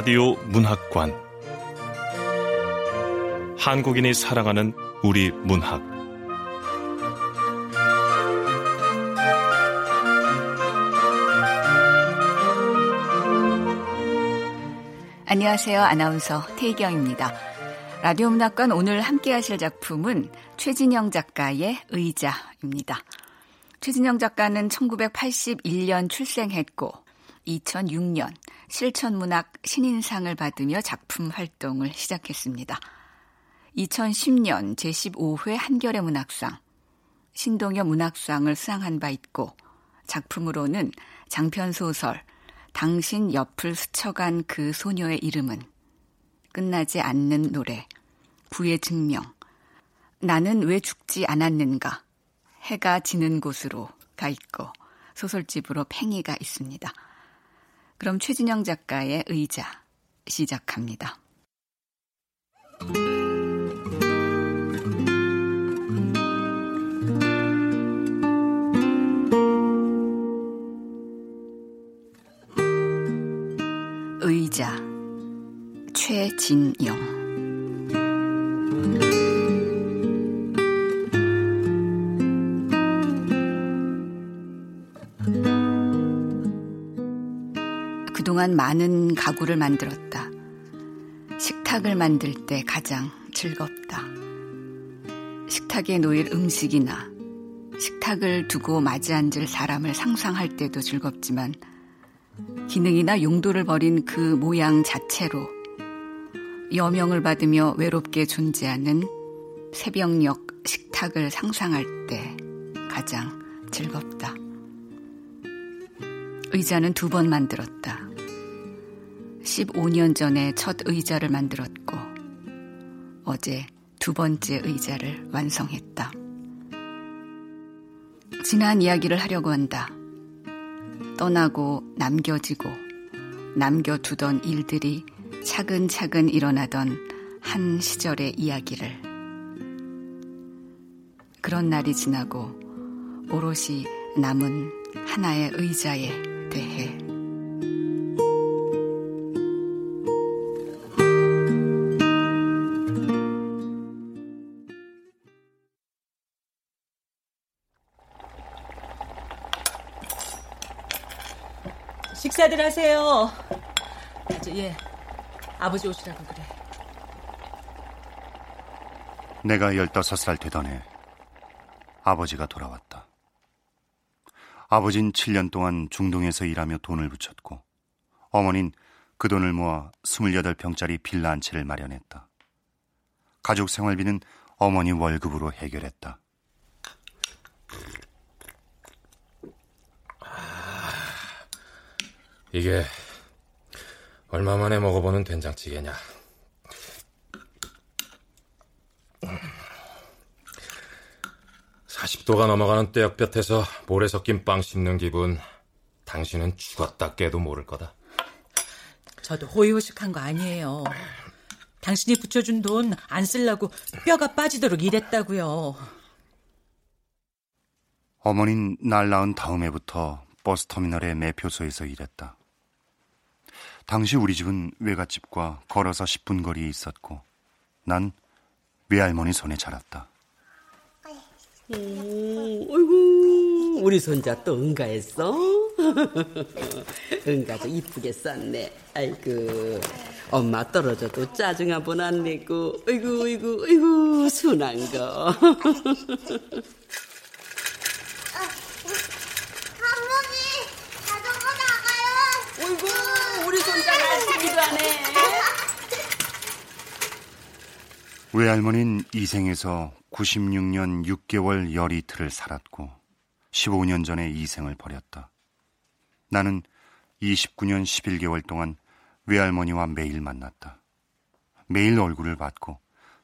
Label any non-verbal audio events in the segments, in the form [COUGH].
라디오 문학관 한국인이 사랑하는 우리 문학 안녕하세요. 아나운서 태희경입니다. 라디오 문학관 오늘 함께 하실 작품은 최진영 작가의 의자입니다. 최진영 작가는 1981년 출생했고 2006년 실천문학 신인상을 받으며 작품 활동을 시작했습니다. 2010년 제15회 한겨레 문학상, 신동엽 문학상을 수상한 바 있고 작품으로는 장편소설 당신 옆을 스쳐간 그 소녀의 이름은 끝나지 않는 노래, 부의 증명, 나는 왜 죽지 않았는가, 해가 지는 곳으로 가 있고 소설집으로 팽이가 있습니다. 그럼 최진영 작가의 의자 시작합니다. 의자 최진영 그동안 많은 가구를 만들었다. 식탁을 만들 때 가장 즐겁다. 식탁에 놓일 음식이나 식탁을 두고 맞이 앉을 사람을 상상할 때도 즐겁지만 기능이나 용도를 버린 그 모양 자체로 여명을 받으며 외롭게 존재하는 새벽녘 식탁을 상상할 때 가장 즐겁다. 의자는 두 번 만들었다. 15년 전에 첫 의자를 만들었고 어제 두 번째 의자를 완성했다. 지난 이야기를 하려고 한다. 떠나고 남겨지고 남겨두던 일들이 차근차근 일어나던 한 시절의 이야기를 그런 날이 지나고 오롯이 남은 하나의 의자에 대해 식사들 하세요. 아저 예. 아버지 오시라고 그래. 내가 열다섯 살 되던 해 아버지가 돌아왔다. 아버진 7년 동안 중동에서 일하며 돈을 붙였고 어머닌 그 돈을 모아 28평짜리 빌라 한 채를 마련했다. 가족 생활비는 어머니 월급으로 해결했다. 이게 얼마 만에 먹어보는 된장찌개냐. 40도가 넘어가는 떼역볕에서 모래 섞인 빵 씹는 기분 당신은 죽었다 깨도 모를 거다. 저도 호의호식한 거 아니에요. 당신이 붙여준 돈 안 쓰려고 뼈가 빠지도록 일했다고요. 어머닌 날 낳은 다음 해부터 버스터미널의 매표소에서 일했다. 당시 우리 집은 외갓집과 걸어서 10분 거리에 있었고 난 외할머니 손에 자랐다. 오, 어이구, 우리 손자 또 응가했어? [LAUGHS] 응가도 이쁘게 쌌네. 아이고, 엄마 떨어져도 짜증 한번 안 내고, 어이구, 어이구, 어이구, 순한 거. [LAUGHS] 외할머니는 이생에서 96년 6개월 열이틀을 살았고 15년 전에 이생을 버렸다. 나는 29년 11개월 동안 외할머니와 매일 만났다. 매일 얼굴을 봤고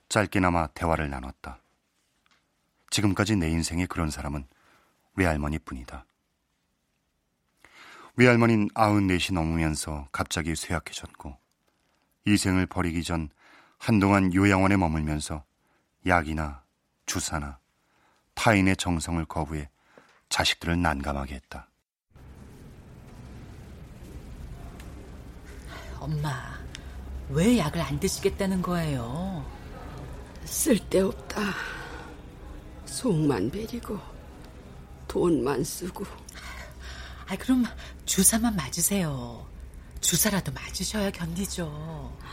짧게나마 대화를 나눴다. 지금까지 내 인생에 그런 사람은 외할머니 뿐이다. 외할머니는 94이 넘으면서 갑자기 쇠약해졌고 이생을 버리기 전 한동안 요양원에 머물면서 약이나 주사나 타인의 정성을 거부해 자식들을 난감하게 했다. 엄마, 왜 약을 안 드시겠다는 거예요? 쓸데없다. 속만 베리고 돈만 쓰고. 아, 그럼 주사만 맞으세요. 주사라도 맞으셔야 견디죠.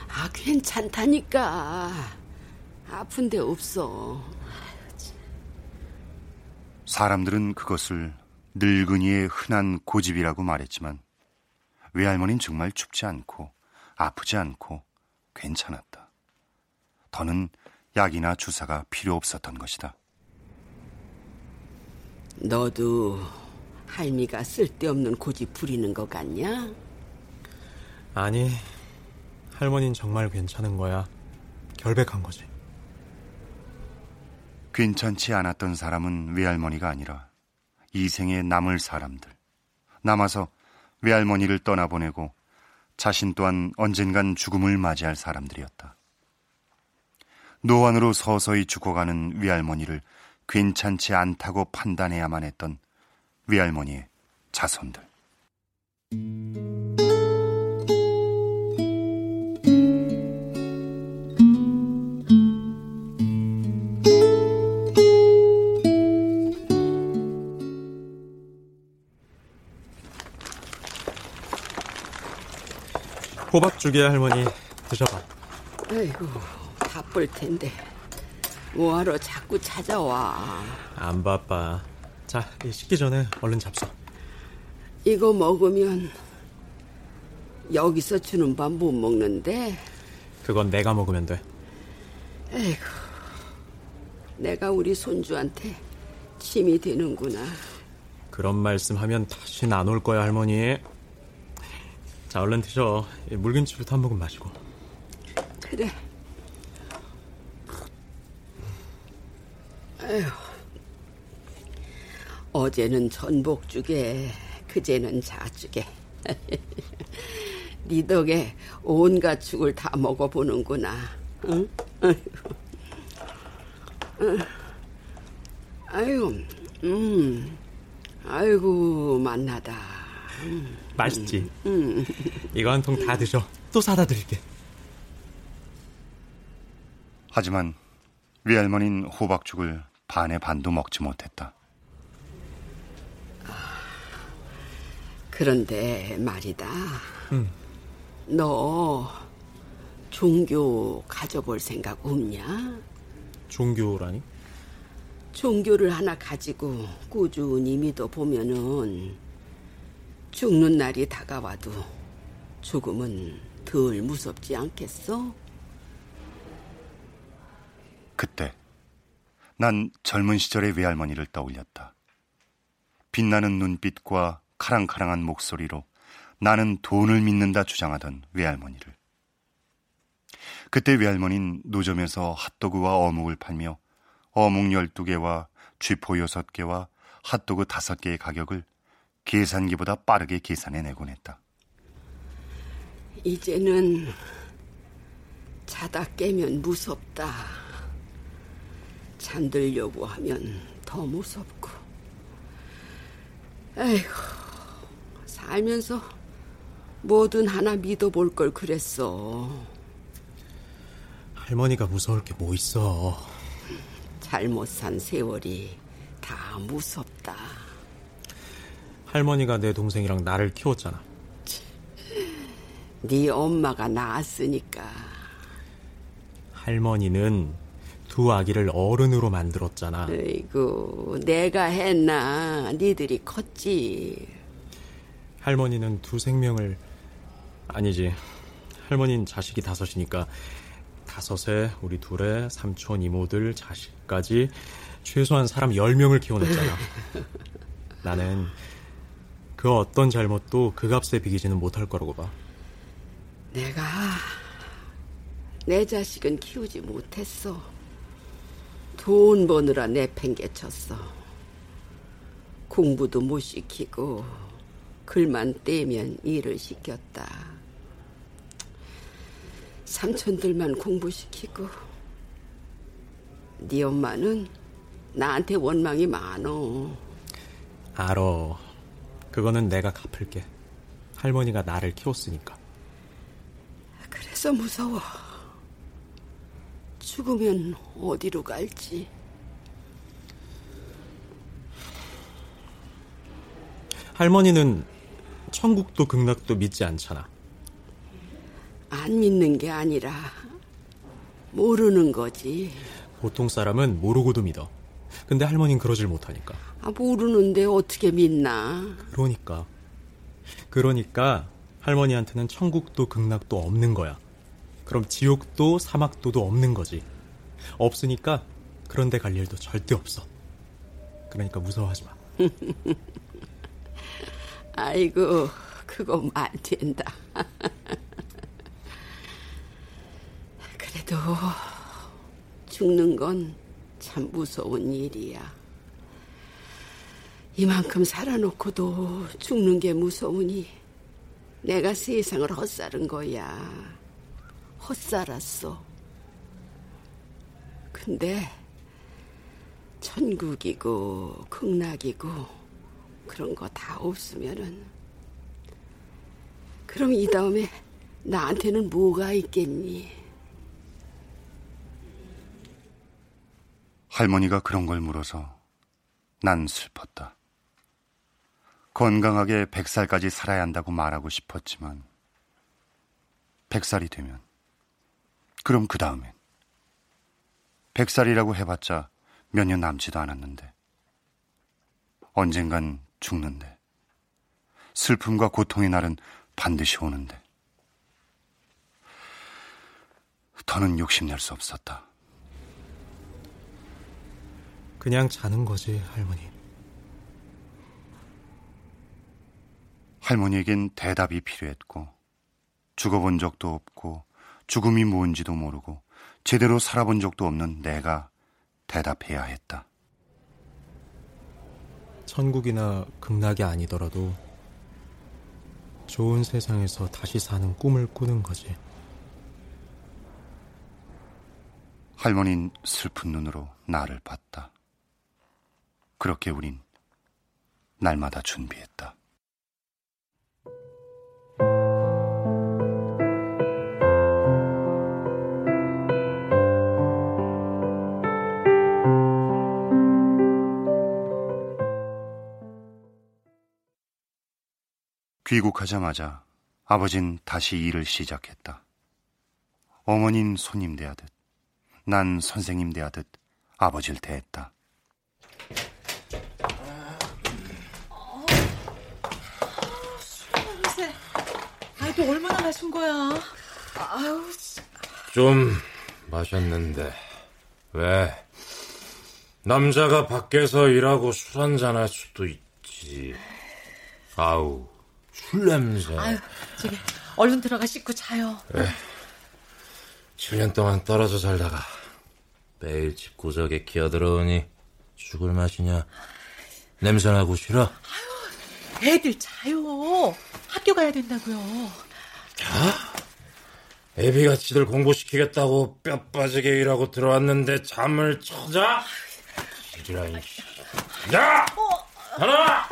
아, 괜찮다니까. 아픈 데 없어. 사람들은 그것을 늙은이의 흔한 고집이라고 말했지만 외할머니는 정말 춥지 않고 아프지 않고 괜찮았다. 더는 약이나 주사가 필요 없었던 것이다. 너도 할미가 쓸데없는 고집 부리는 것 같냐? 아니, 할머니는 정말 괜찮은 거야. 결백한 거지. 괜찮지 않았던 사람은 외할머니가 아니라 이 생에 남을 사람들. 남아서 외할머니를 떠나보내고 자신 또한 언젠간 죽음을 맞이할 사람들이었다. 노안으로 서서히 죽어가는 외할머니를 괜찮지 않다고 판단해야만 했던 외할머니의 자손들. 호박죽에 할머니 드셔봐. 아이고, 바쁠 텐데. 뭐하러 자꾸 찾아와. 안 바빠. 자, 식기 전에 얼른 잡숴. 이거 먹으면 여기서 주는 밥 못 먹는데. 그건 내가 먹으면 돼. 에이구, 내가 우리 손주한테 침이 되는구나. 그런 말씀하면 다시 안 올 거야, 할머니. 자, 얼른 드셔. 물김치부터 한 모금 마시고. 그래. 에휴. 어제는 전복죽에, 그제는 자죽에. [LAUGHS] 네 덕에 온갖 죽을 다 먹어보는구나. 응? 아이고, 음, 아이고 맛나다. 맛있지? 이거 한 통 다 드셔. 또 사다 드릴게. 하지만 외할머니는 호박죽을 반의 반도 먹지 못했다. 그런데 말이다. 응. 너 종교 가져볼 생각 없냐? 종교라니? 종교를 하나 가지고 꾸준히 믿어 보면은 죽는 날이 다가와도 죽음은 덜 무섭지 않겠어? 그때 난 젊은 시절의 외할머니를 떠올렸다. 빛나는 눈빛과 카랑카랑한 목소리로 나는 돈을 믿는다 주장하던 외할머니를. 그때 외할머니는 노점에서 핫도그와 어묵을 팔며 어묵 12개와 쥐포 6개와 핫도그 5개의 가격을 계산기보다 빠르게 계산해내곤 했다. 이제는 자다 깨면 무섭다. 잠들려고 하면 더 무섭고. 에이구, 살면서 뭐든 하나 믿어볼 걸 그랬어. 할머니가 무서울 게 뭐 있어. 잘못 산 세월이 다 무섭다. 할머니가 내 동생이랑 나를 키웠잖아. 네 엄마가 낳았으니까. 할머니는 두 아기를 어른으로 만들었잖아. 아이고, 내가 했나? 니들이 컸지. 할머니는 두 생명을 아니지. 할머니는 자식이 다섯이니까 다섯에 우리 둘에 삼촌 이모들 자식까지 최소한 사람 열명을 키워냈잖아. [LAUGHS] 나는 그 어떤 잘못도 그 값에 비기지는 못할 거라고 봐. 내가 내 자식은 키우지 못했어. 돈 버느라 내팽개쳤어. 공부도 못 시키고 글만 떼면 일을 시켰다. 삼촌들만 공부시키고 네 엄마는 나한테 원망이 많어. 알어. 그거는 내가 갚을게. 할머니가 나를 키웠으니까. 그래서 무서워. 죽으면 어디로 갈지. 할머니는 천국도 극락도 믿지 않잖아. 안 믿는 게 아니라 모르는 거지. 보통 사람은 모르고도 믿어. 근데 할머니는 그러질 못하니까. 아, 모르는데 어떻게 믿나? 그러니까. 그러니까 할머니한테는 천국도 극락도 없는 거야. 그럼 지옥도 사막도도 없는 거지. 없으니까 그런데 갈 일도 절대 없어. 그러니까 무서워하지 마. [LAUGHS] 아이고, 그거 안 된다. [LAUGHS] 그래도 죽는 건 참 무서운 일이야. 이만큼 살아놓고도 죽는 게 무서우니 내가 세상을 헛살은 거야. 헛살았어. 근데 천국이고 극락이고 그런 거 다 없으면은 그럼 이 다음에 나한테는 뭐가 있겠니? 할머니가 그런 걸 물어서 난 슬펐다. 건강하게 백살까지 살아야 한다고 말하고 싶었지만, 백살이 되면, 그럼 그 다음엔, 백살이라고 해봤자 몇 년 남지도 않았는데, 언젠간 죽는데, 슬픔과 고통의 날은 반드시 오는데, 더는 욕심낼 수 없었다. 그냥 자는 거지, 할머니. 할머니에겐 대답이 필요했고, 죽어본 적도 없고, 죽음이 뭔지도 모르고, 제대로 살아본 적도 없는 내가 대답해야 했다. 천국이나 극락이 아니더라도 좋은 세상에서 다시 사는 꿈을 꾸는 거지. 할머니는 슬픈 눈으로 나를 봤다. 그렇게 우린 날마다 준비했다. 귀국하자마자 아버진 다시 일을 시작했다. 어머닌 손님 대하듯, 난 선생님 대하듯 아버지를 대했다. 아또 얼마나 마신 거야? 아유, 좀 마셨는데 왜? 남자가 밖에서 일하고 술 한잔 할 수도 있지. 아우 술 냄새. 아유, 저기 얼른 들어가 씻고 자요. 그래. 7년 동안 떨어져 살다가 매일 집 구석에 기어들어오니 죽을 맛이냐? 냄새나고 싫어? 애들 자요. 학교 가야 된다고요. 자, 애비가 지들 공부시키겠다고 뼈 빠지게 일하고 들어왔는데 잠을 쳐자? 이리라, 이 야! 하나!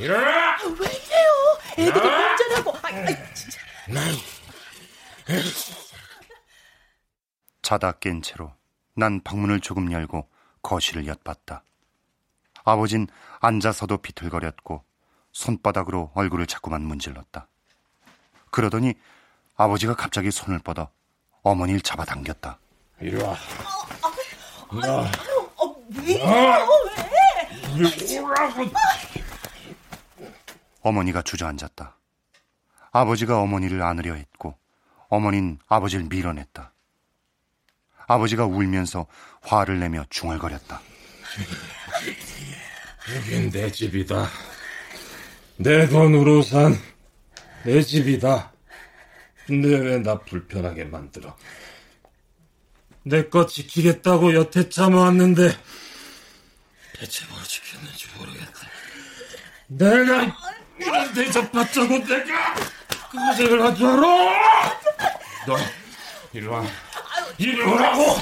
일어나! 아, 왜 이래요? 애들이 운전하고. 아, 아, 진짜. 자다 깬 채로 난 방문을 조금 열고 거실을 엿봤다. 아버진 앉아서도 비틀거렸고 손바닥으로 얼굴을 자꾸만 문질렀다. 그러더니 아버지가 갑자기 손을 뻗어 어머니를 잡아당겼다. 이리 와. 아, 어, 왜 이래요? 왜? 이리 오라고. 어머니가 주저앉았다. 아버지가 어머니를 안으려 했고 어머니는 아버지를 밀어냈다. 아버지가 울면서 화를 내며 중얼거렸다. [LAUGHS] 여긴 내 집이다. 내 돈으로 산 내 집이다. 근데 왜 나 불편하게 만들어? 내거 지키겠다고 여태 참아왔는데 대체 뭘 지켰는지 모르겠다. 내가 이런 데서 받자고 내가 그 고생을 한줄 알아? 너 이리 와. 이리 오라고!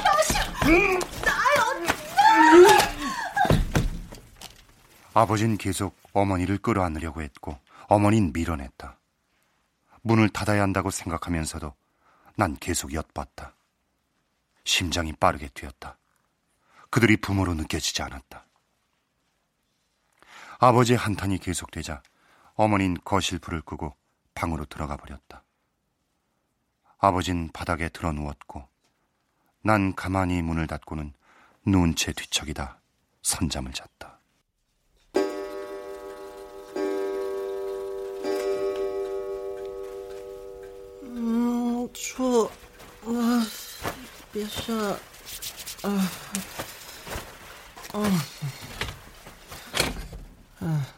아버지는 계속 어머니를 끌어안으려고 했고 어머니는 밀어냈다. 문을 닫아야 한다고 생각하면서도 난 계속 엿봤다. 심장이 빠르게 뛰었다. 그들이 부모로 느껴지지 않았다. 아버지의 한탄이 계속되자 어머닌 거실 불을 끄고 방으로 들어가 버렸다. 아버진 바닥에 드러 누웠고 난 가만히 문을 닫고는 누운 채 뒤척이다 선잠을 잤다. 음, 추워. 아, 몇 아, 아, 아,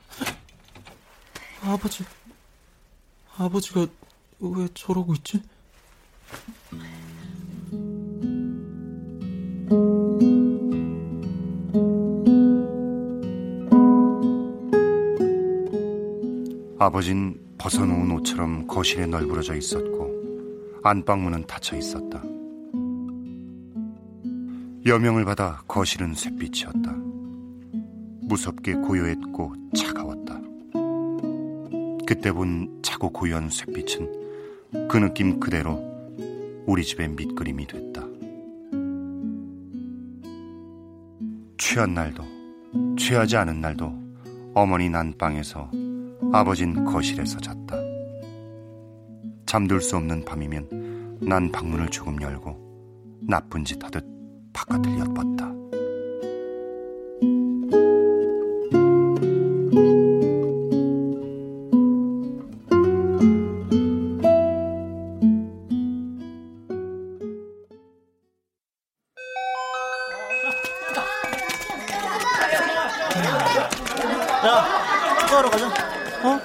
아버지, 아버지가 왜 저러고 있지? 아버진 벗어놓은 옷처럼 거실에 널브러져 있었고 안방문은 닫혀 있었다. 여명을 받아 거실은 쇳빛이었다. 무섭게 고요했고 차가웠다. 그때 본 차고 고요한 쇳빛은 그 느낌 그대로 우리 집의 밑그림이 됐다. 취한 날도 취하지 않은 날도 어머니 난방에서 아버진 거실에서 잤다. 잠들 수 없는 밤이면 난 방문을 조금 열고 나쁜 짓 하듯 바깥을 엿봤다. 야, 축구하러 가자. 어?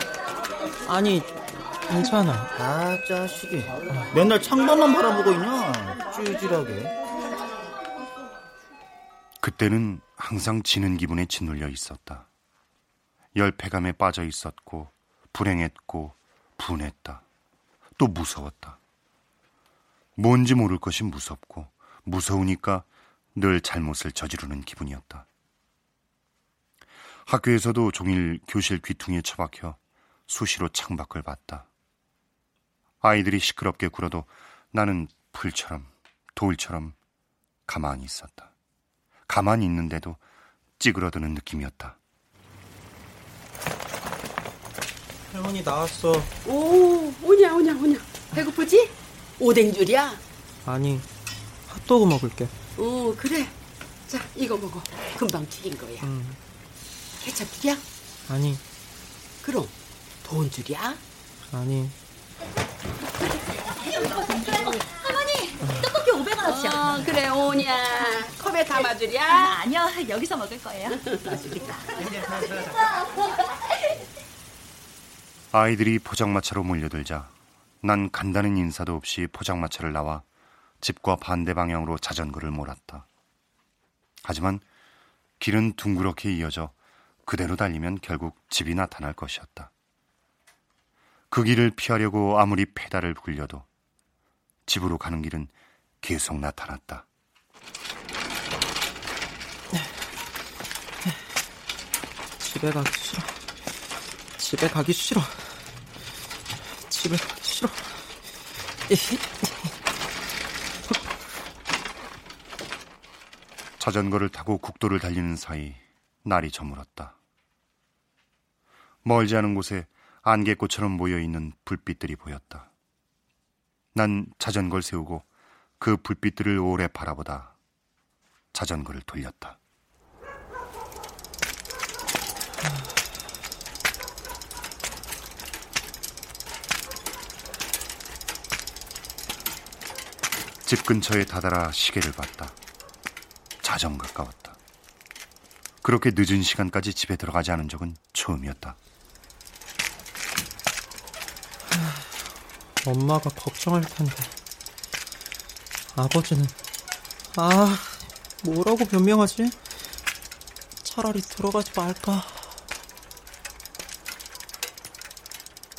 아니, 괜찮아. 아, 자식이. 맨날 창밖만 바라보고 있냐? 찌질하게. 그때는 항상 지는 기분에 짓눌려 있었다. 열패감에 빠져 있었고, 불행했고, 분했다. 또 무서웠다. 뭔지 모를 것이 무섭고, 무서우니까 늘 잘못을 저지르는 기분이었다. 학교에서도 종일 교실 귀퉁이에 처박혀 수시로 창밖을 봤다. 아이들이 시끄럽게 굴어도 나는 풀처럼, 돌처럼 가만히 있었다. 가만히 있는데도 찌그러드는 느낌이었다. 할머니 나왔어. 오, 오냐, 오냐, 오냐. 배고프지? 오뎅줄이야? 아니, 핫도그 먹을게. 오, 그래. 자, 이거 먹어. 금방 튀긴 거야. 음, 케첩줄이야? 아니, 그럼 돈 줄이야? 아니. 떡볶이 500원어치요. 어, 그래, 오냐. 컵에 담아주랴? 아니요, 여기서 먹을 거예요. 아이들이 포장마차로 몰려들자 난 간다는 인사도 없이 포장마차를 나와 집과 반대 방향으로 자전거를 몰았다. 하지만 길은 둥그렇게 이어져 그대로 달리면 결국 집이 나타날 것이었다. 그 길을 피하려고 아무리 페달을 굴려도 집으로 가는 길은 계속 나타났다. 집에 가기 싫어. 집에 가기 싫어. 집에 가기 싫어. 자전거를 타고 국도를 달리는 사이 날이 저물었다. 멀지 않은 곳에 안개꽃처럼 모여 있는 불빛들이 보였다. 난 자전거를 세우고 그 불빛들을 오래 바라보다 자전거를 돌렸다. 집 근처에 다다라 시계를 봤다. 자정 가까웠다. 그렇게 늦은 시간까지 집에 들어가지 않은 적은 처음이었다. 엄마가 걱정할 텐데. 아버지는, 아, 뭐라고 변명하지? 차라리 들어가지 말까.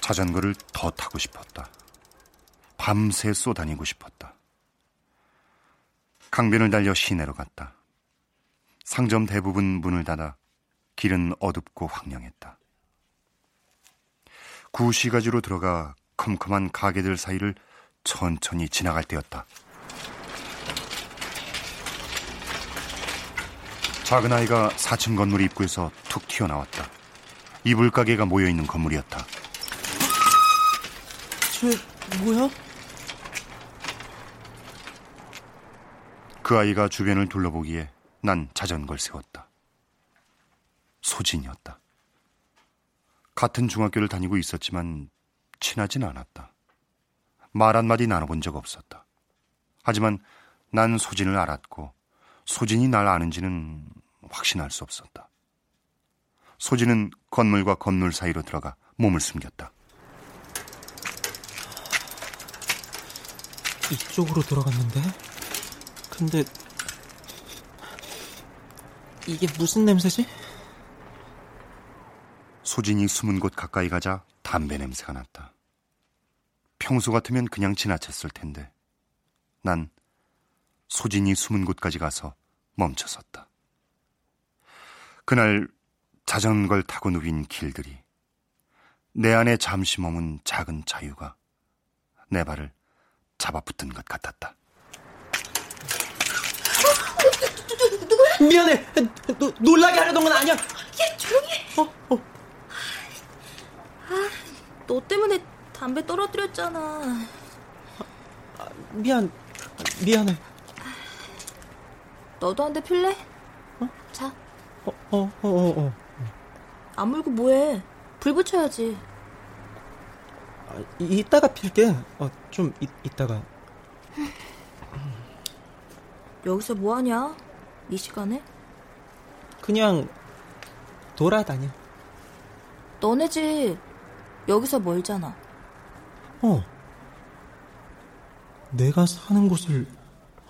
자전거를 더 타고 싶었다. 밤새 쏘다니고 싶었다. 강변을 달려 시내로 갔다. 상점 대부분 문을 닫아 길은 어둡고 황량했다. 구시가지로 들어가 컴컴한 가게들 사이를 천천히 지나갈 때였다. 작은 아이가 4층 건물 입구에서 툭 튀어나왔다. 이불 가게가 모여 있는 건물이었다. 쟤 뭐야? 그 아이가 주변을 둘러보기에 난 자전거를 세웠다. 소진이었다. 같은 중학교를 다니고 있었지만 친하진 않았다. 말 한마디 나눠본 적 없었다. 하지만 난 소진을 알았고 소진이 날 아는지는 확신할 수 없었다. 소진은 건물과 건물 사이로 들어가 몸을 숨겼다. 이쪽으로 들어갔는데? 근데 이게 무슨 냄새지? 소진이 숨은 곳 가까이 가자 담배 냄새가 났다. 평소 같으면 그냥 지나쳤을 텐데 난 소진이 숨은 곳까지 가서 멈춰섰다. 그날 자전거를 타고 누빈 길들이 내 안에 잠시 머문 작은 자유가 내 발을 잡아붙은 것 같았다. 미안해. 노, 놀라게 하려던 건 아니야. 야, 조용히 해. 어, 어. 아, 너 때문에 담배 떨어뜨렸잖아. 아, 미안. 미안해. 너도 한 대 필래? 어? 자. 어, 어, 어, 어. 어. 안 물고 뭐해? 불 붙여야지. 아, 이, 이따가 필게. 어, 좀 이, 이따가. 여기서 뭐 하냐? 이 시간에? 그냥 돌아다녀. 너네 집 여기서 멀잖아. 어. 내가 사는 곳을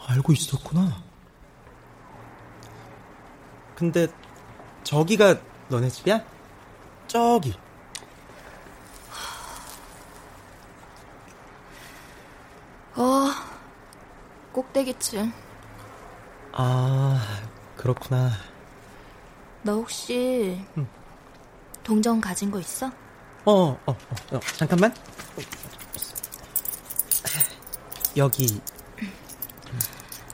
알고 있었구나. 근데 저기가 너네 집이야? 저기. 어, 꼭대기층. 아, 그렇구나. 너 혹시 응. 동전 가진 거 있어? 어, 어, 어, 어 잠깐만. 여기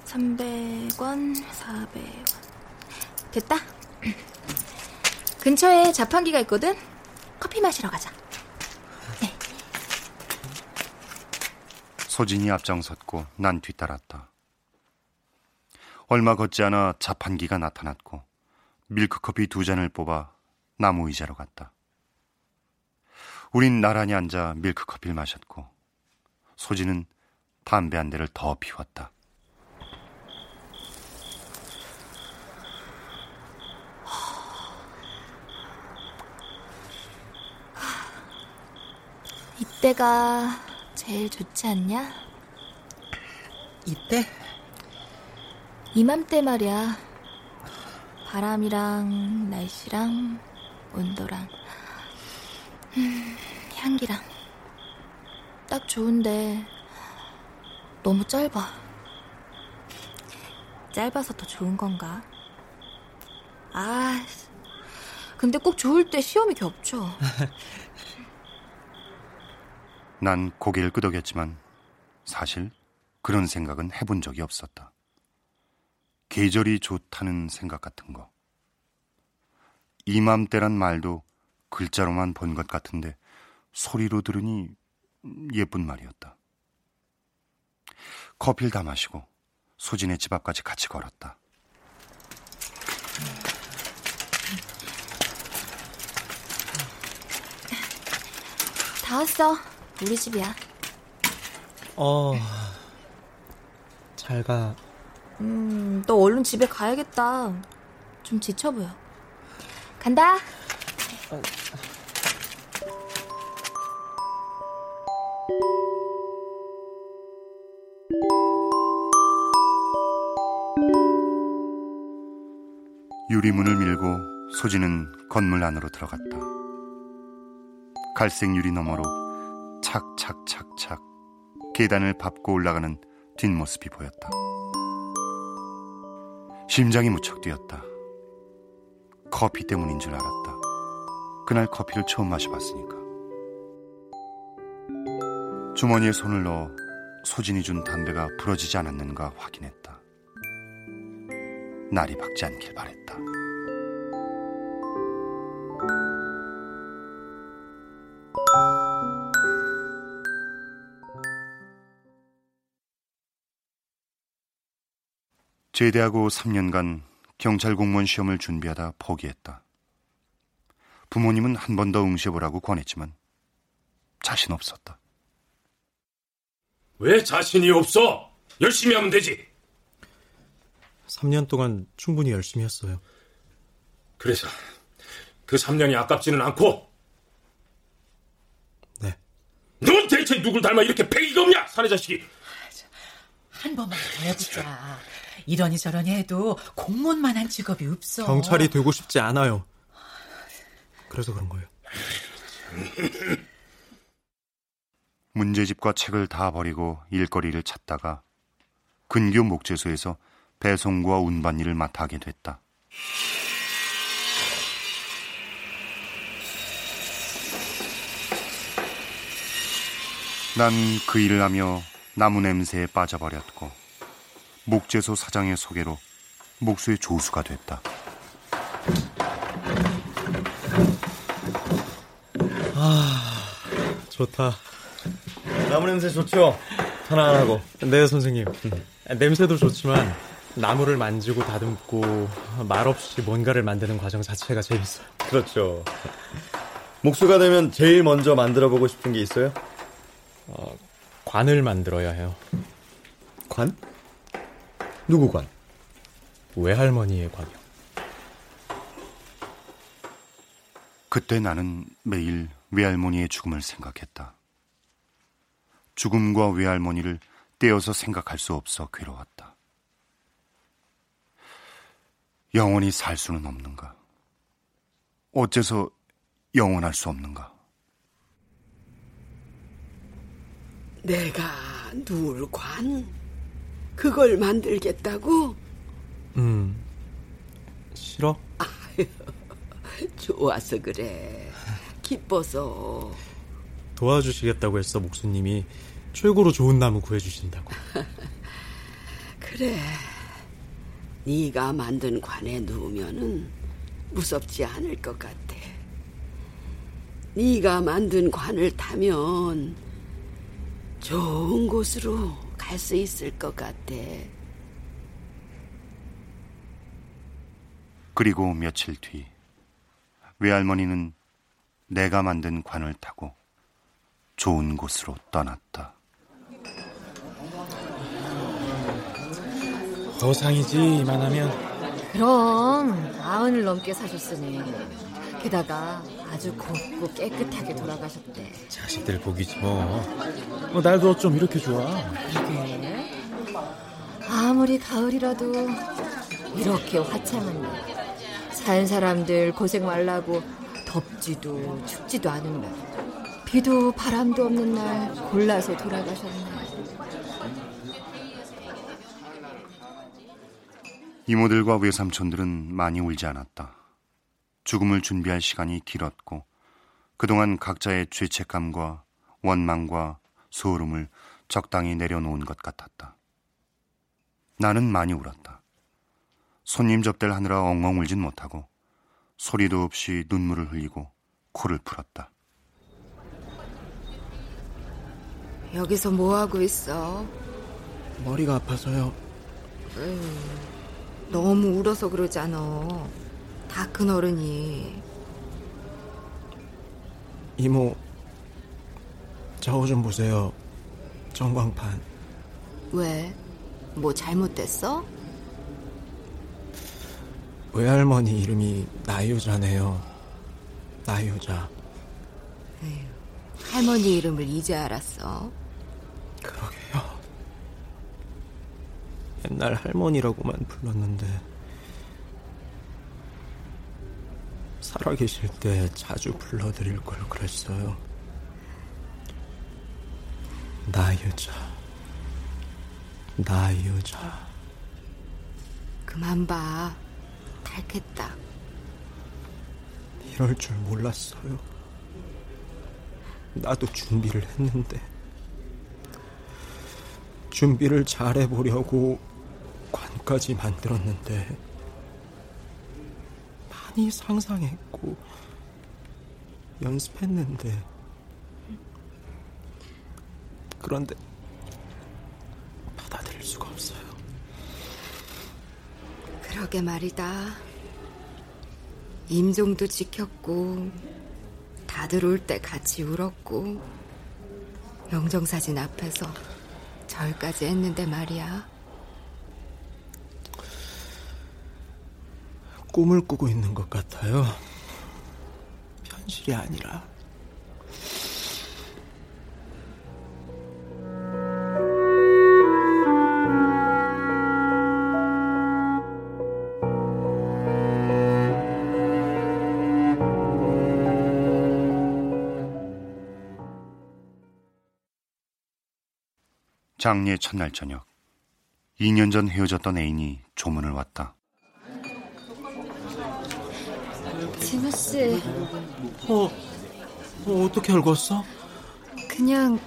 300원, 400원. 됐다. 근처에 자판기가 있거든. 커피 마시러 가자. 네. 소진이 앞장섰고 난 뒤따랐다. 얼마 걷지 않아 자판기가 나타났고 밀크커피 두 잔을 뽑아 나무 의자로 갔다. 우린 나란히 앉아 밀크커피를 마셨고 소진은 담배 한 대를 더 피웠다. 이때가 제일 좋지 않냐? 이때? 이맘때 말이야. 바람이랑 날씨랑 온도랑 음, 향기랑 딱 좋은데 너무 짧아. 짧아서 더 좋은 건가? 아, 근데 꼭 좋을 때 시험이 겹쳐. [LAUGHS] 난 고개를 끄덕였지만 사실 그런 생각은 해본 적이 없었다. 계절이 좋다는 생각 같은 거. 이맘때란 말도 글자로만 본 것 같은데 소리로 들으니 예쁜 말이었다. 커피를 다 마시고 소진의 집 앞까지 같이 걸었다. 다 왔어. 우리 집이야. 어. 잘 가. 음, 너 얼른 집에 가야겠다. 좀 지쳐 보여. 간다. 유리문을 밀고 소진은 건물 안으로 들어갔다. 갈색 유리 너머로 착착착착 계단을 밟고 올라가는 뒷모습이 보였다. 심장이 무척 뛰었다. 커피 때문인 줄 알았다. 그날 커피를 처음 마셔봤으니까. 주머니에 손을 넣어 소진이 준 담배가 부러지지 않았는가 확인했다. 날이 밝지 않길 바랬다. 제대하고 3년간 경찰 공무원 시험을 준비하다 포기했다. 부모님은 한 번 더 응시해보라고 권했지만 자신 없었다. 왜 자신이 없어? 열심히 하면 되지. 3년 동안 충분히 열심히 했어요. 그래서 그 3년이 아깝지는 않고 네. 넌 대체 누굴 닮아 이렇게 패기가 없냐? 사내 자식이. 한 번만 더 해보자. 이러니 저러니 해도 공무원만한 직업이 없어. 경찰이 되고 싶지 않아요. 그래서 그런 거예요. [LAUGHS] 문제집과 책을 다 버리고 일거리를 찾다가 근교 목재소에서 배송과 운반 일을 맡아 하게 됐다. 난 그 일을 하며 나무 냄새에 빠져버렸고 목재소 사장의 소개로 목수의 조수가 됐다. 아, 좋다. 나무 냄새 좋죠? 편안하고. 네, 선생님. 냄새도 좋지만 나무를 만지고 다듬고 말없이 뭔가를 만드는 과정 자체가 재밌어요. 그렇죠. 목수가 되면 제일 먼저 만들어 보고 싶은 게 있어요? 어, 관을 만들어야 해요. 관? 누구 관? 외할머니의 관이요. 그때 나는 매일 외할머니의 죽음을 생각했다. 죽음과 외할머니를 떼어서 생각할 수 없어 괴로웠다. 영원히 살 수는 없는가? 어째서 영원할 수 없는가? 내가 누울 관? 그걸 만들겠다고? 음, 싫어? 아유, 좋아서 그래. 기뻐서. 도와주시겠다고 했어, 목수님이. 최고로 좋은 나무 구해주신다고. [LAUGHS] 그래. 네가 만든 관에 누우면은 무섭지 않을 것 같아. 네가 만든 관을 타면 좋은 곳으로 갈 수 있을 것 같아. 그리고 며칠 뒤 외할머니는 내가 만든 관을 타고 좋은 곳으로 떠났다. 더상이지 이만하면. 그럼 아흔을 넘게 사셨으니 게다가 아주 곱고 깨끗하게 돌아가셨대. 자식들 복이지 뭐. 뭐 날도 어쩜 이렇게 좋아. 그게 아무리 가을이라도 이렇게 화창한 날 산 사람들 고생 말라고 덥지도 춥지도 않은 날 비도 바람도 없는 날 골라서 돌아가셨네. 이모들과 외삼촌들은 많이 울지 않았다. 죽음을 준비할 시간이 길었고 그동안 각자의 죄책감과 원망과 소름을 적당히 내려놓은 것 같았다. 나는 많이 울었다. 손님 접대를 하느라 엉엉 울진 못하고 소리도 없이 눈물을 흘리고 코를 풀었다. 여기서 뭐 하고 있어? 머리가 아파서요. 너무 울어서 그러잖아. 다 큰 어른이. 이모, 저거 좀 보세요. 전광판. 왜? 뭐 잘못됐어? 외할머니 이름이 나유자네요. 나유자. 할머니 이름을 이제 알았어. 그러게요. 옛날 할머니라고만 불렀는데 살아계실 때 자주 불러드릴 걸 그랬어요. 나유자. 나유자. 그만 봐. 닳겠다. 이럴 줄 몰랐어요. 나도 준비를 했는데 준비를 잘해보려고 관까지 만들었는데 많이 상상했고 연습했는데 그런데 받아들일 수가 없어요. 그러게 말이다. 임종도 지켰고 다들 올 때 같이 울었고 영정사진 앞에서 절까지 했는데 말이야. 꿈을 꾸고 있는 것 같아요. 현실이 아니라. 장례 첫날 저녁 2년 전 헤어졌던 애인이 조문을 왔다. 진우 씨. 어, 어 어떻게 알고 왔어? 그냥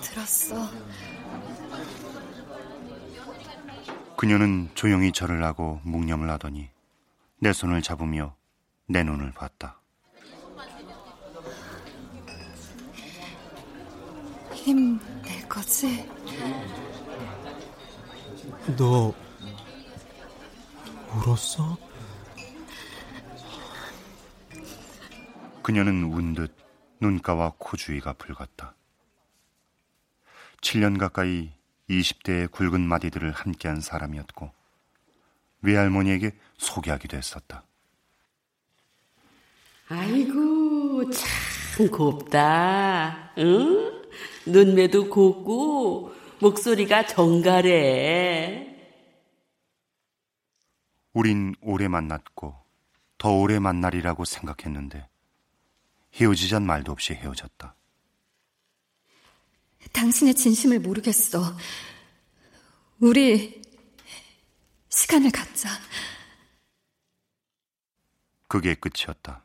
들었어. 그녀는 조용히 절을 하고 묵념을 하더니 내 손을 잡으며 내 눈을 봤다. 힘낼 거지? 너 울었어? 그녀는 운 듯 눈가와 코 주위가 붉었다. 7년 가까이 20대의 굵은 마디들을 함께한 사람이었고 외할머니에게 소개하기도 했었다. 아이고 참 곱다. 응? 눈매도 곱고 목소리가 정갈해. 우린 오래 만났고 더 오래 만나리라고 생각했는데 헤어지잔 말도 없이 헤어졌다. 당신의 진심을 모르겠어. 우리 시간을 갖자. 그게 끝이었다.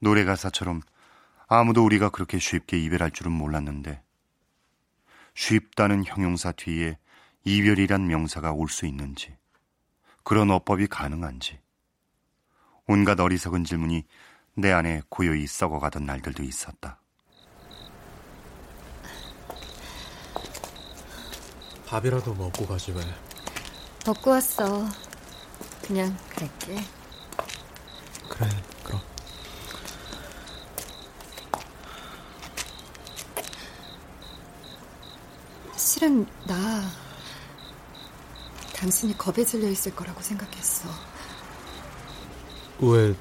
노래 가사처럼 아무도 우리가 그렇게 쉽게 이별할 줄은 몰랐는데 쉽다는 형용사 뒤에 이별이란 명사가 올 수 있는지 그런 어법이 가능한지 온갖 어리석은 질문이 내 안에 고요히 썩어가던 날들도 있었다. 밥이라도 먹고 가지 왜? 먹고 왔어. 그냥 갈게. 그래, 그럼. 실은 나 당신이 겁에 질려 있을 거라고 생각했어. 왜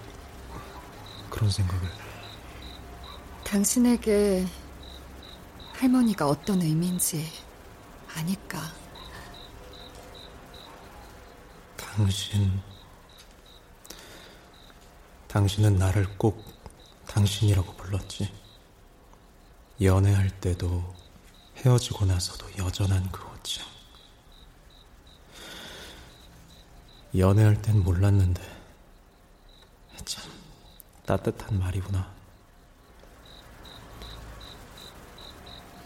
그런 생각을? 당신에게 할머니가 어떤 의미인지 아니까. 당신, 당신은 나를 꼭 당신이라고 불렀지. 연애할 때도 헤어지고 나서도 여전한 그 호칭. 연애할 땐 몰랐는데, 참 따뜻한 말이구나.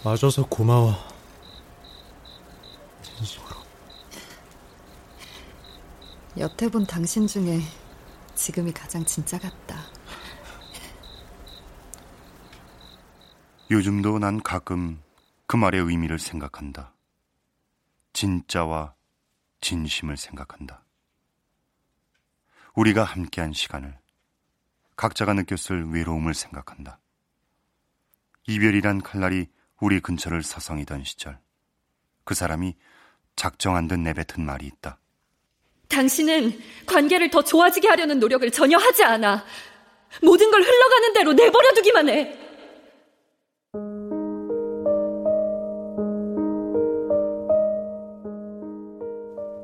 와줘서 고마워. 진심으로. 여태 본 당신 중에 지금이 가장 진짜 같다. 요즘도 난 가끔 그 말의 의미를 생각한다. 진짜와 진심을 생각한다. 우리가 함께한 시간을, 각자가 느꼈을 외로움을 생각한다. 이별이란 칼날이 우리 근처를 서성이던 시절, 그 사람이 작정한 듯 내뱉은 말이 있다. 당신은 관계를 더 좋아지게 하려는 노력을 전혀 하지 않아. 모든 걸 흘러가는 대로 내버려 두기만 해.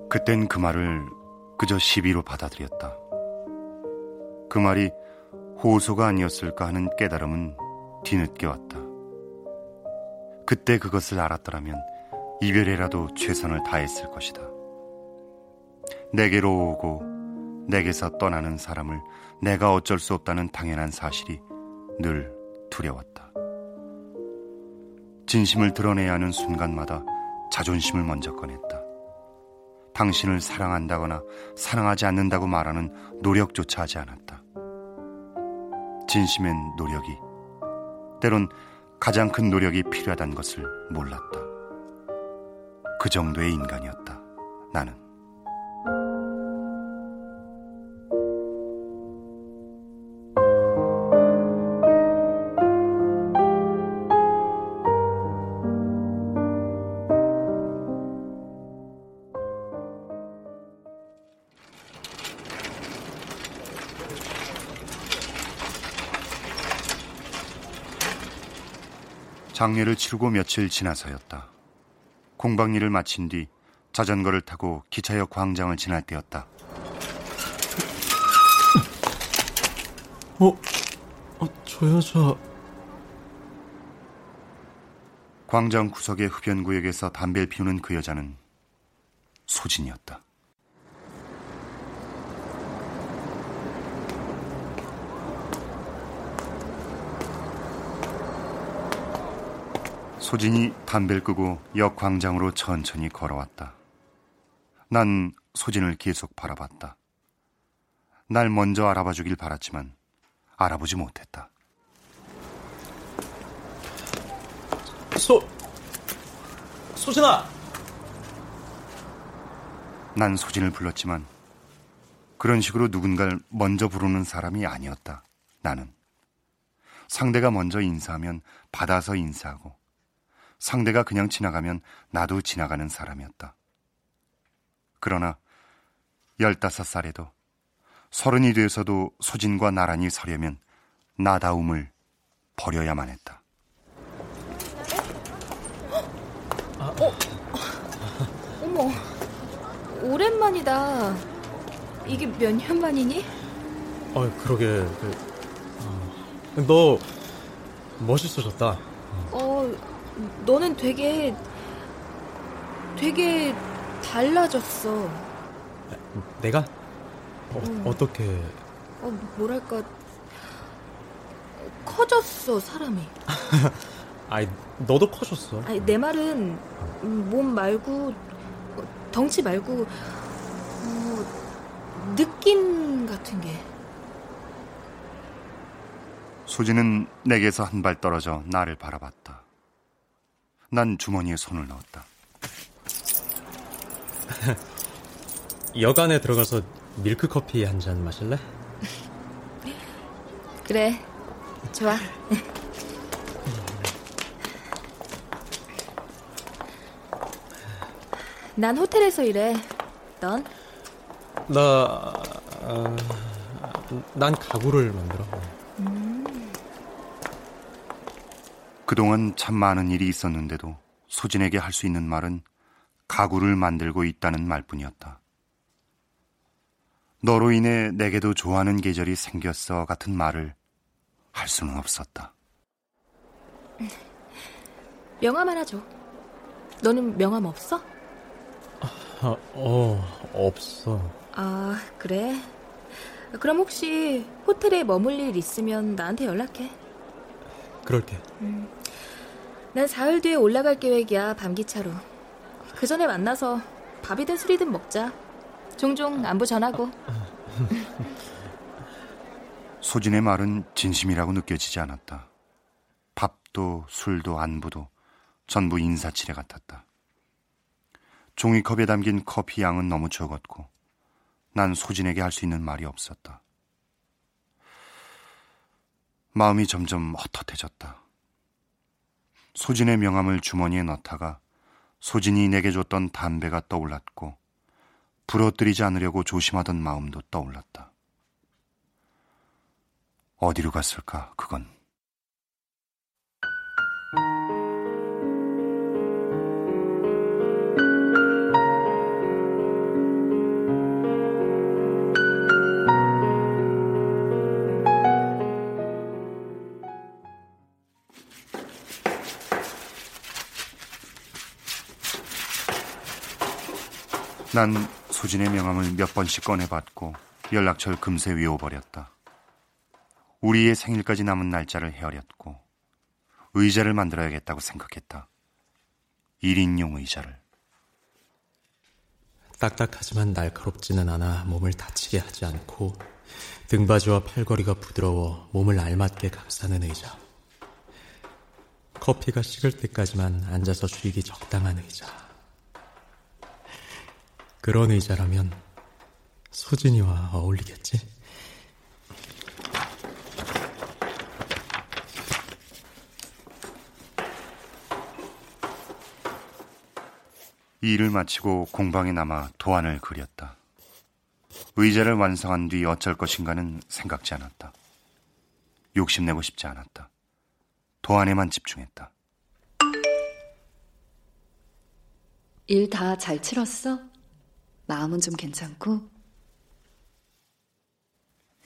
그땐 그 말을 그저 시비로 받아들였다. 그 말이 호소가 아니었을까 하는 깨달음은 뒤늦게 왔다. 그때 그것을 알았더라면 이별에라도 최선을 다했을 것이다. 내게로 오고 내게서 떠나는 사람을 내가 어쩔 수 없다는 당연한 사실이 늘 두려웠다. 진심을 드러내야 하는 순간마다 자존심을 먼저 꺼냈다. 당신을 사랑한다거나 사랑하지 않는다고 말하는 노력조차 하지 않았다. 진심엔 노력이, 때론 가장 큰 노력이 필요하다는 것을 몰랐다. 그 정도의 인간이었다. 나는. 장례를 치르고 며칠 지나서였다. 공방일을 마친 뒤 자전거를 타고 기차역 광장을 지날 때였다. 어, 어, 저 여자. 광장 구석의 흡연 구역에서 담배를 피우는 그 여자는 소진이었다. 소진이 담배를 끄고 역 광장으로 천천히 걸어왔다. 난 소진을 계속 바라봤다. 날 먼저 알아봐 주길 바랐지만 알아보지 못했다. 소, 소진아! 난 소진을 불렀지만 그런 식으로 누군가를 먼저 부르는 사람이 아니었다. 나는. 상대가 먼저 인사하면 받아서 인사하고 상대가 그냥 지나가면 나도 지나가는 사람이었다. 그러나 열다섯 살에도 서른이 돼서도 소진과 나란히 서려면 나다움을 버려야만 했다. 어, 어머, 오랜만이다. 이게 몇 년 만이니? 어, 그러게. 그, 어, 너 멋있어졌다. 어, 너는 되게, 되게 달라졌어. 내가? 어, 음. 어떻게? 어, 뭐랄까, 커졌어, 사람이. [LAUGHS] 아이, 너도 커졌어. 아니, 내 말은 음, 몸 말고, 어, 덩치 말고, 어, 느낌 같은 게. 소진은 내게서 한 발 떨어져 나를 바라봤다. 난 주머니에 손을 넣었다. [LAUGHS] 여간에 들어가서 밀크 커피 한 잔 마실래? [LAUGHS] 그래, 좋아. [LAUGHS] 난 호텔에서 일해. 넌? 나, 어, 난 가구를 만들어. 그동안 참 많은 일이 있었는데도 소진에게 할 수 있는 말은 가구를 만들고 있다는 말뿐이었다. 너로 인해 내게도 좋아하는 계절이 생겼어 같은 말을 할 수는 없었다. 명함 하나 줘. 너는 명함 없어? 아, 어, 없어. 아, 그래? 그럼 혹시 호텔에 머물릴 일 있으면 나한테 연락해. 그럴게. 난 사흘 뒤에 올라갈 계획이야, 밤기차로. 그 전에 만나서 밥이든 술이든 먹자. 종종 안부 전하고. [LAUGHS] 소진의 말은 진심이라고 느껴지지 않았다. 밥도 술도 안부도 전부 인사치레 같았다. 종이컵에 담긴 커피 양은 너무 적었고 난 소진에게 할 수 있는 말이 없었다. 마음이 점점 헛헛해졌다. 소진의 명함을 주머니에 넣다가 소진이 내게 줬던 담배가 떠올랐고 부러뜨리지 않으려고 조심하던 마음도 떠올랐다. 어디로 갔을까, 그건? 난 소진의 명함을 몇 번씩 꺼내봤고 연락처를 금세 외워버렸다. 우리의 생일까지 남은 날짜를 헤아렸고 의자를 만들어야겠다고 생각했다. 1인용 의자를. 딱딱하지만 날카롭지는 않아 몸을 다치게 하지 않고 등받이와 팔걸이가 부드러워 몸을 알맞게 감싸는 의자. 커피가 식을 때까지만 앉아서 쉬기 적당한 의자. 그런 의자라면 소진이와 어울리겠지? 일을 마치고 공방에 남아 도안을 그렸다. 의자를 완성한 뒤 어쩔 것인가는 생각지 않았다. 욕심내고 싶지 않았다. 도안에만 집중했다. 일 다 잘 치렀어? 마음은 좀 괜찮고?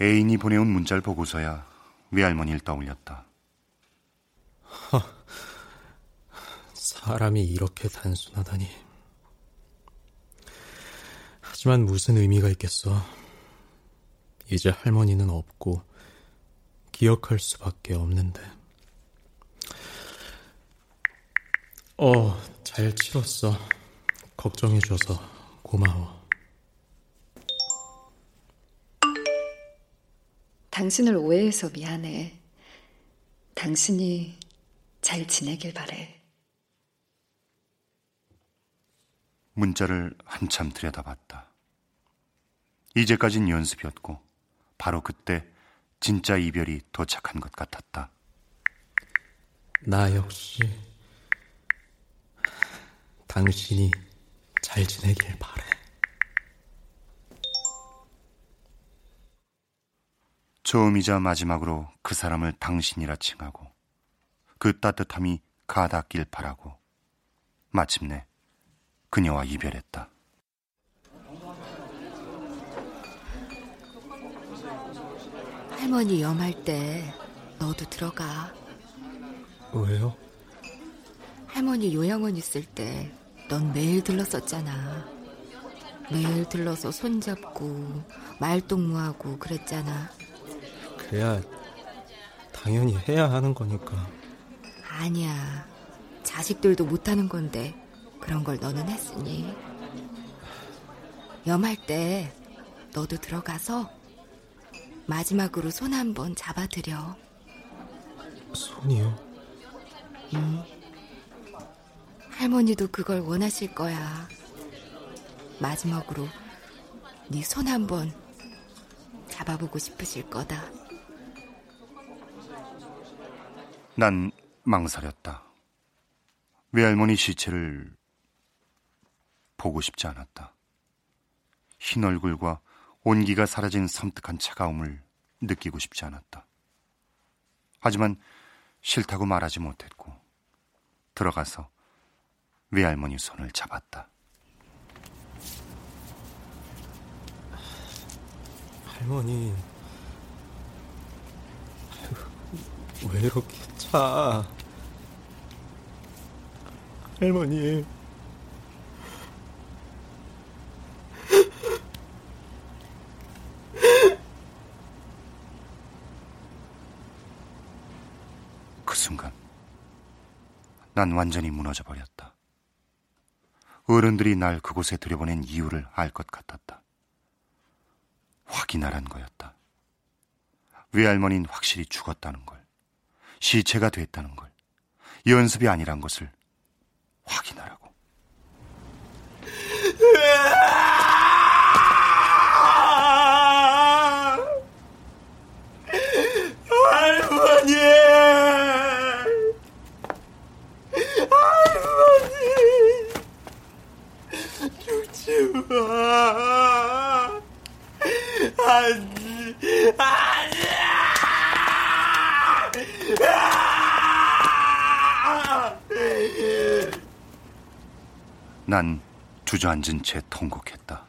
애인이 보내온 문자를 보고서야 외할머니를 떠올렸다. 허, [LAUGHS] 사람이 이렇게 단순하다니. 하지만 무슨 의미가 있겠어. 이제 할머니는 없고 기억할 수밖에 없는데. 어, 잘 치렀어. 걱정해줘서 고마워. 당신을 오해해서 미안해. 당신이 잘 지내길 바래. 문자를 한참 들여다봤다. 이제까진 연습이었고, 바로 그때 진짜 이별이 도착한 것 같았다. 나 역시 당신이 잘 지내길 바래. 처음이자 마지막으로 그 사람을 당신이라 칭하고 그 따뜻함이 가닿길 바라고 마침내 그녀와 이별했다. 할머니 염할 때 너도 들어가. 왜요? 할머니 요양원 있을 때 넌 매일 들렀었잖아. 매일 들러서 손잡고 말동무하고 그랬잖아. 그래야 당연히 해야 하는 거니까. 아니야. 자식들도 못하는 건데 그런 걸 너는 했으니. 염할 때 너도 들어가서 마지막으로 손 한번 잡아드려. 손이요? 응. 할머니도 그걸 원하실 거야. 마지막으로 네 손 한번 잡아보고 싶으실 거다. 난 망설였다. 외할머니 시체를 보고 싶지 않았다. 흰 얼굴과 온기가 사라진 섬뜩한 차가움을 느끼고 싶지 않았다. 하지만 싫다고 말하지 못했고 들어가서 외할머니 손을 잡았다. 할머니 왜 이렇게 차? 할머니 그 순간 난 완전히 무너져 버렸다. 어른들이 날 그곳에 들여보낸 이유를 알 것 같았다. 확인하란 거였다. 외할머니는 확실히 죽었다는 걸, 시체가 됐다는 걸, 연습이 아니란 것을 확인하라고. 할머니! 할머니! 죽지 마! 안 돼! 안 돼! 난 주저앉은 채 통곡했다.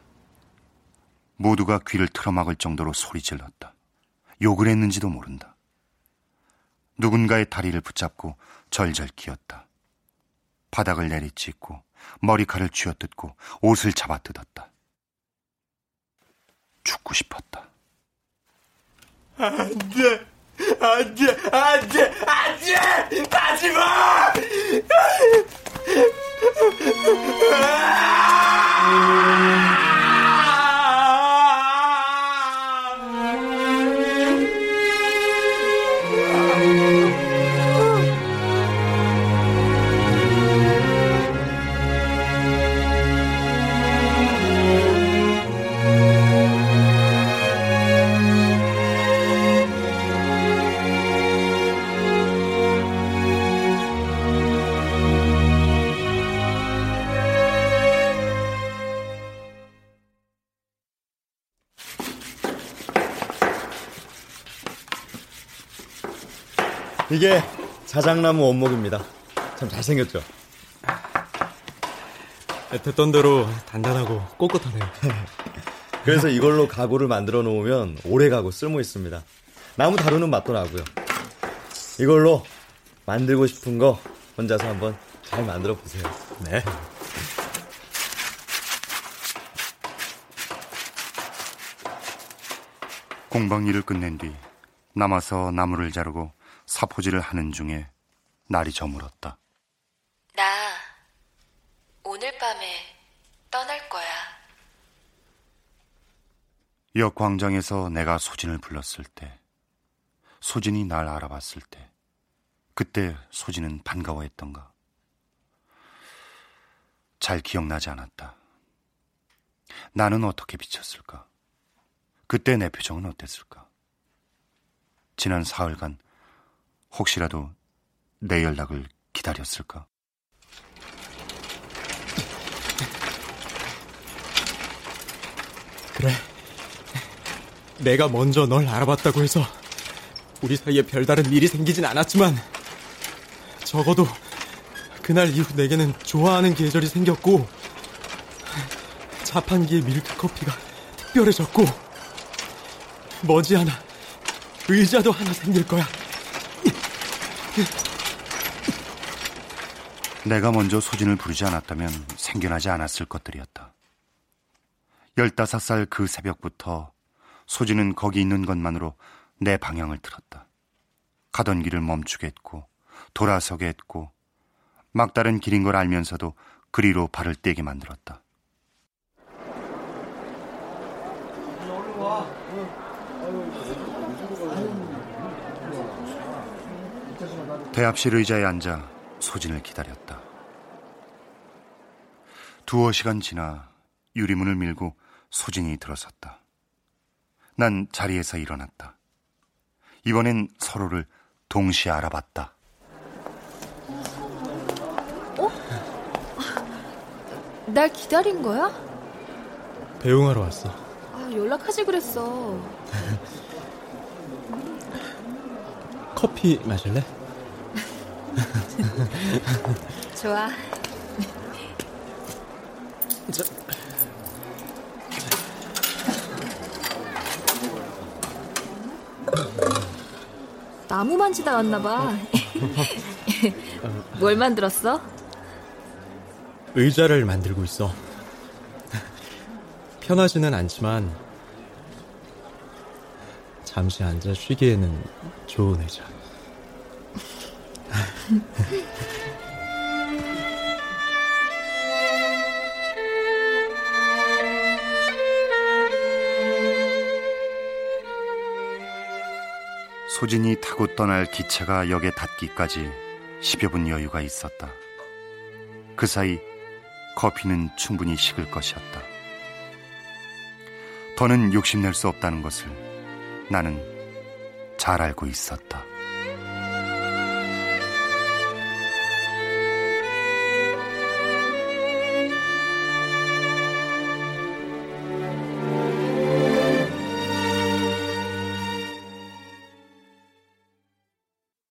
모두가 귀를 틀어막을 정도로 소리 질렀다. 욕을 했는지도 모른다. 누군가의 다리를 붙잡고 절절 기었다. 바닥을 내리찍고 머리칼을 쥐어뜯고 옷을 잡아뜯었다. 죽고 싶었다. 안 돼! 안 돼! 안 돼! 안 돼! 가지 마! 아! [LAUGHS] 이게 자작나무 원목입니다. 참 잘생겼죠? 듣던 대로 단단하고 꼿꼿하네요. [LAUGHS] 그래서 이걸로 가구를 만들어 놓으면 오래 가고 쓸모 있습니다. 나무 다루는 맛도 나고요. 이걸로 만들고 싶은 거 혼자서 한번 잘 만들어 보세요. 네. 공방 일을 끝낸 뒤 남아서 나무를 자르고 사포질을 하는 중에 날이 저물었다. 나 오늘 밤에 떠날 거야. 역 광장에서 내가 소진을 불렀을 때, 소진이 날 알아봤을 때, 그때 소진은 반가워했던가. 잘 기억나지 않았다. 나는 어떻게 비쳤을까? 그때 내 표정은 어땠을까? 지난 사흘간 혹시라도 내 연락을 기다렸을까? 그래. 내가 먼저 널 알아봤다고 해서 우리 사이에 별다른 일이 생기진 않았지만 적어도 그날 이후 내게는 좋아하는 계절이 생겼고 자판기의 밀크커피가 특별해졌고 머지않아 의자도 하나 생길 거야. 내가 먼저 소진을 부르지 않았다면 생겨나지 않았을 것들이었다. 열다섯 살 그 새벽부터 소진은 거기 있는 것만으로 내 방향을 틀었다. 가던 길을 멈추게 했고, 돌아서게 했고, 막다른 길인 걸 알면서도 그리로 발을 떼게 만들었다. 대합실 의자에 앉아 소진을 기다렸다. 두어 시간 지나 유리문을 밀고 소진이 들어섰다. 난 자리에서 일어났다. 이번엔 서로를 동시에 알아봤다. 어? 날 기다린 거야? 배웅하러 왔어. 아, 연락하지 그랬어. [LAUGHS] 커피 마실래? [LAUGHS] 좋아. 저... 나무 만지다 왔나 봐. [LAUGHS] 뭘 만들었어? 의자를 만들고 있어. 편하지는 않지만 잠시 앉아 쉬기에는 좋은 의자. [LAUGHS] 소진이 타고 떠날 기차가 역에 닿기까지 10여 분 여유가 있었다. 그 사이 커피는 충분히 식을 것이었다. 더는 욕심낼 수 없다는 것을 나는 잘 알고 있었다.